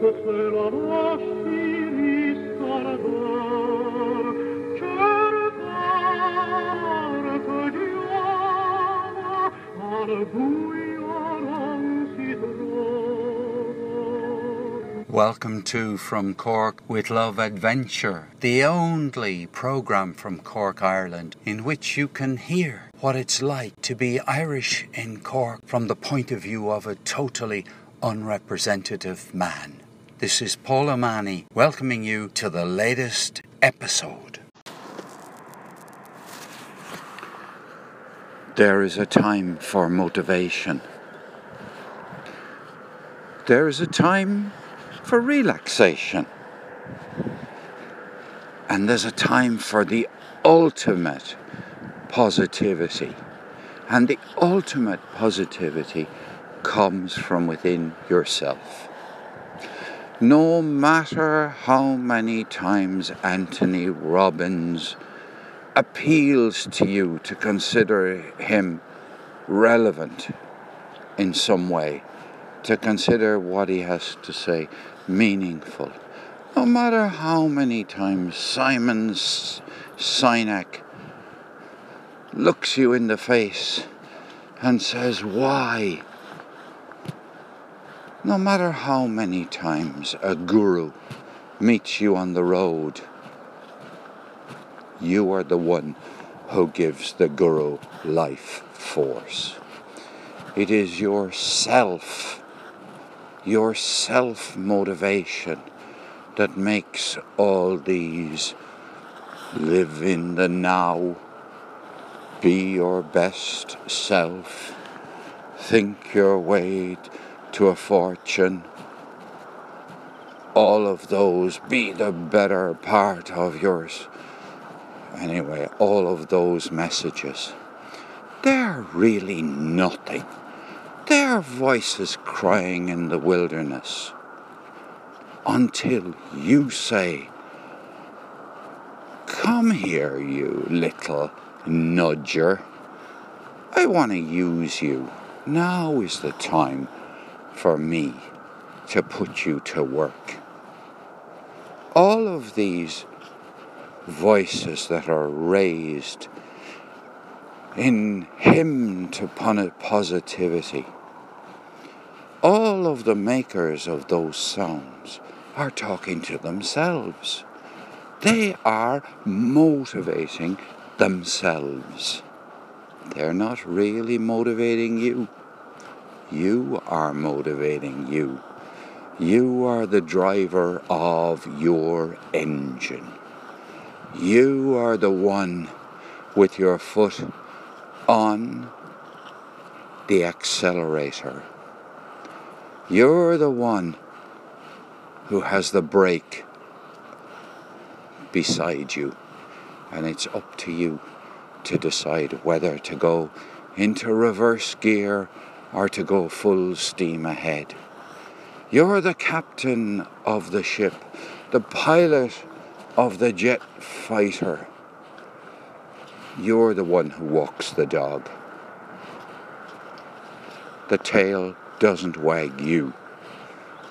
Welcome to From Cork with Love Adventure, the only program from Cork, Ireland, in which you can hear what it's like to be Irish in Cork from the point of view of a totally unrepresentative man. This is Paul O'Mahony welcoming you to the latest episode. There is a time for motivation. There is a time for relaxation. And there's a time for the ultimate positivity. And the ultimate positivity comes from within yourself. No matter how many times Anthony Robbins appeals to you to consider him relevant in some way, to consider what he has to say meaningful. No matter how many times Simon Sinek looks you in the face and says, Why? No matter how many times a guru meets you on the road, you are the one who gives the guru life force. It is yourself, your self motivation that makes all these live in the now, be your best self, think your way to a fortune. All of those be the better part of yours. Anyway, all of those messages, they're really nothing. They're voices crying in the wilderness until you say, Come here, you little nudger. I want to use you. Now is the time for me to put you to work. All of these voices that are raised in hymn to positivity, all of the makers of those sounds are talking to themselves. They are motivating themselves. They're not really motivating you. You are motivating you. You are the driver of your engine. You are the one with your foot on the accelerator. You're the one who has the brake beside you, and it's up to you to decide whether to go into reverse gear are to go full steam ahead. You're the captain of the ship, the pilot of the jet fighter. You're the one who walks the dog. The tail doesn't wag you,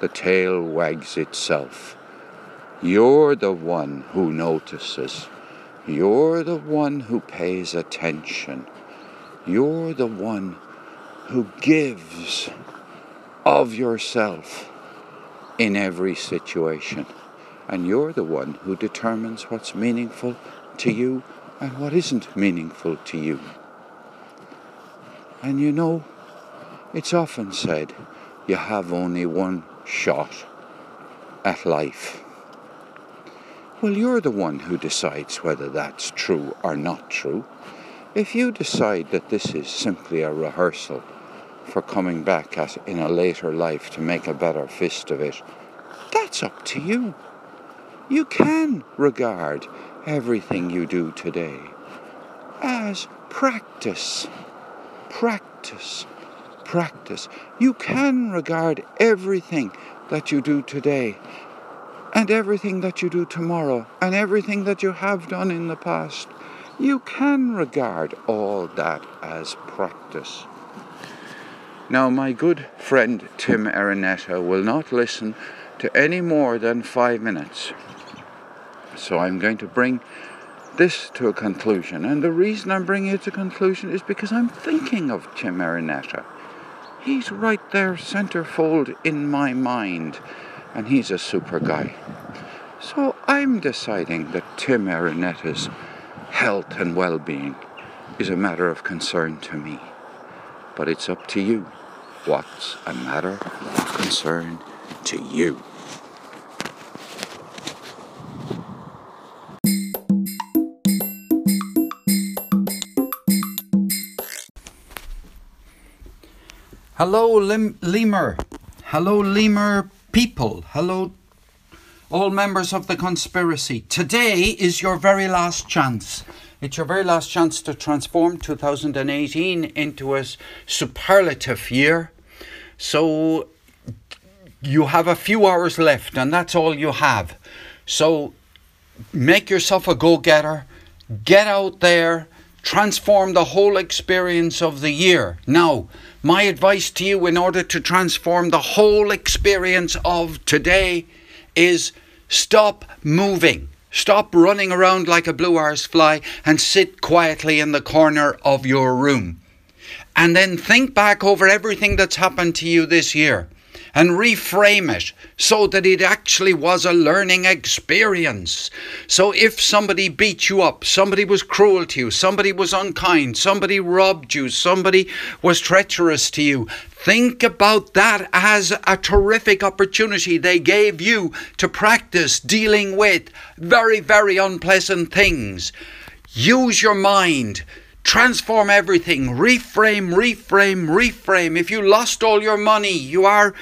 the tail wags itself. You're the one who notices. You're the one who pays attention. You're the one who gives of yourself in every situation. And you're the one who determines what's meaningful to you and what isn't meaningful to you. And you know, it's often said you have only one shot at life. Well, you're the one who decides whether that's true or not true. If you decide that this is simply a rehearsal for coming back at, in a later life to make a better fist of it, that's up to you. You can regard everything you do today as practice. Practice. Practice. You can regard everything that you do today and everything that you do tomorrow and everything that you have done in the past. You can regard all that as practice. Now, my good friend Tim Araneta will not listen to any more than five minutes. So I'm going to bring this to a conclusion. And the reason I'm bringing it to a conclusion is because I'm thinking of Tim Marinetta. He's right there, centerfold in my mind, and he's a super guy. So I'm deciding that Tim Marinetta's health and well being is a matter of concern to me. But it's up to you. What's a matter of concern to you? Hello, Lim- Lemur. Hello, Lemur people. Hello, all members of the conspiracy. Today is your very last chance. It's your very last chance to transform 2018 into a superlative year. So you have a few hours left, and that's all you have. So make yourself a go getter, get out there, transform the whole experience of the year. Now, my advice to you in order to transform the whole experience of today is stop moving. Stop running around like a blue arse fly and sit quietly in the corner of your room. And then think back over everything that's happened to you this year and reframe it so that it actually was a learning experience. So if somebody beat you up, somebody was cruel to you, somebody was unkind, somebody robbed you, somebody was treacherous to you, think about that as a terrific opportunity they gave you to practice dealing with very, very unpleasant things. Use your mind transform everything, reframe, reframe, reframe. If you lost all your money, you are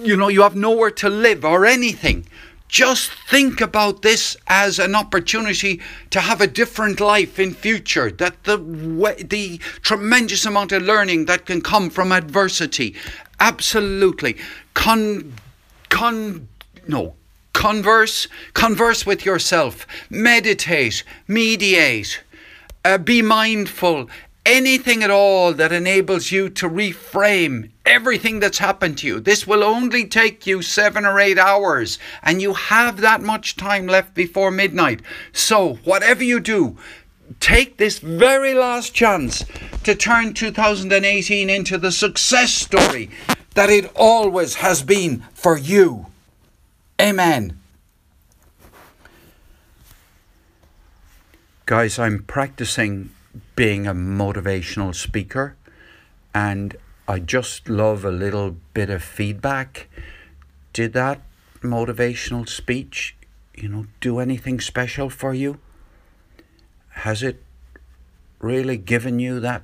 you know, you have nowhere to live or anything. Just think about this as an opportunity to have a different life in future. That the the tremendous amount of learning that can come from adversity, absolutely. Con, con, no, converse, converse with yourself. Meditate, mediate. Uh, be mindful, anything at all that enables you to reframe everything that's happened to you. This will only take you seven or eight hours, and you have that much time left before midnight. So, whatever you do, take this very last chance to turn 2018 into the success story that it always has been for you. Amen. Guys, I'm practicing being a motivational speaker, and I just love a little bit of feedback. Did that motivational speech, you know, do anything special for you? Has it really given you that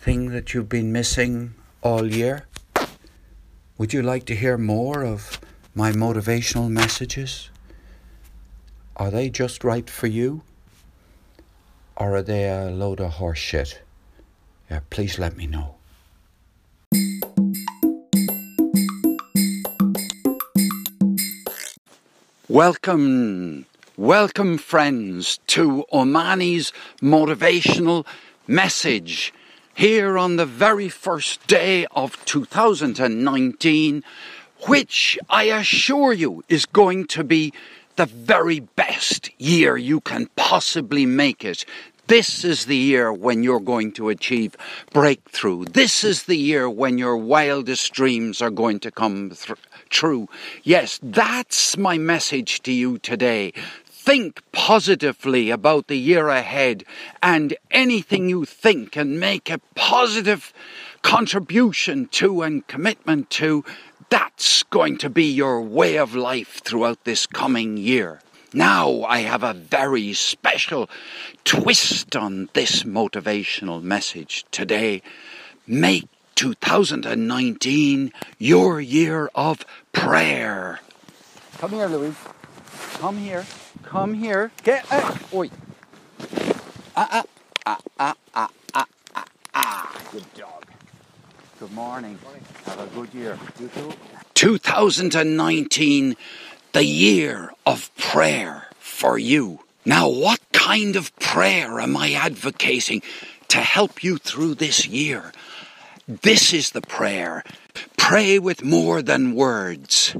thing that you've been missing all year? Would you like to hear more of my motivational messages? Are they just right for you? or are they a load of horse shit? Yeah, please let me know. Welcome, welcome, friends, to O'Mahony's motivational message here on the very first day of 2019, which I assure you is going to be the very best year you can possibly make it. This is the year when you're going to achieve breakthrough. This is the year when your wildest dreams are going to come th- true. Yes, that's my message to you today. Think positively about the year ahead and anything you think and make a positive contribution to and commitment to that's going to be your way of life throughout this coming year. Now, I have a very special twist on this motivational message today. Make 2019 your year of prayer. Come here, Louise. Come here. Come here. Get. Uh, oi. Ah, ah, ah, ah, ah, ah, ah, ah. Good dog. Good morning. Have a good year. You too. 2019, the year of prayer for you. Now, what kind of prayer am I advocating to help you through this year? This is the prayer Pray with more than words.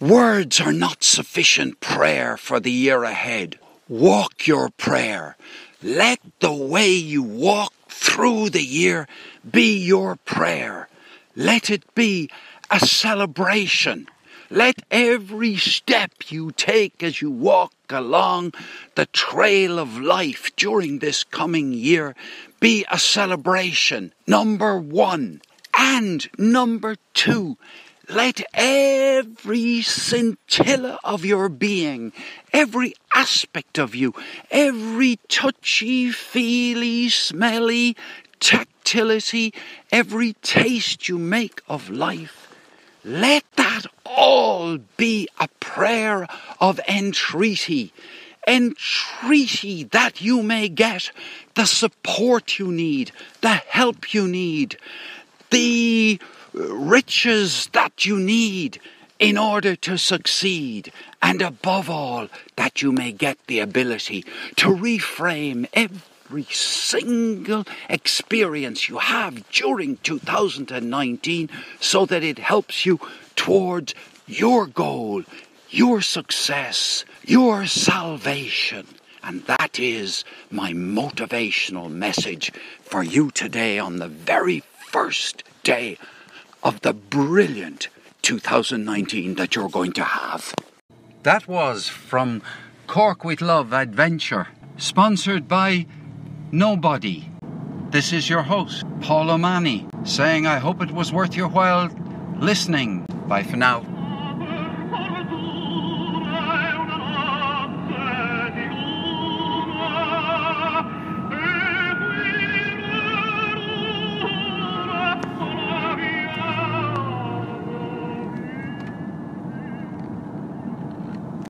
Words are not sufficient prayer for the year ahead. Walk your prayer. Let the way you walk through the year be your prayer. Let it be a celebration. Let every step you take as you walk along the trail of life during this coming year be a celebration. Number one. And number two, let every scintilla of your being, every aspect of you, every touchy, feely, smelly, tactility, every taste you make of life, let that all be a prayer of entreaty. Entreaty that you may get the support you need, the help you need, the riches that you need in order to succeed, and above all, that you may get the ability to reframe every single experience you have during 2019 so that it helps you towards your goal, your success, your salvation. And that is my motivational message for you today on the very first day of the brilliant 2019 that you're going to have. That was from Cork with Love Adventure, sponsored by Nobody. This is your host, Paul O'Mahony, saying I hope it was worth your while listening. Bye for now.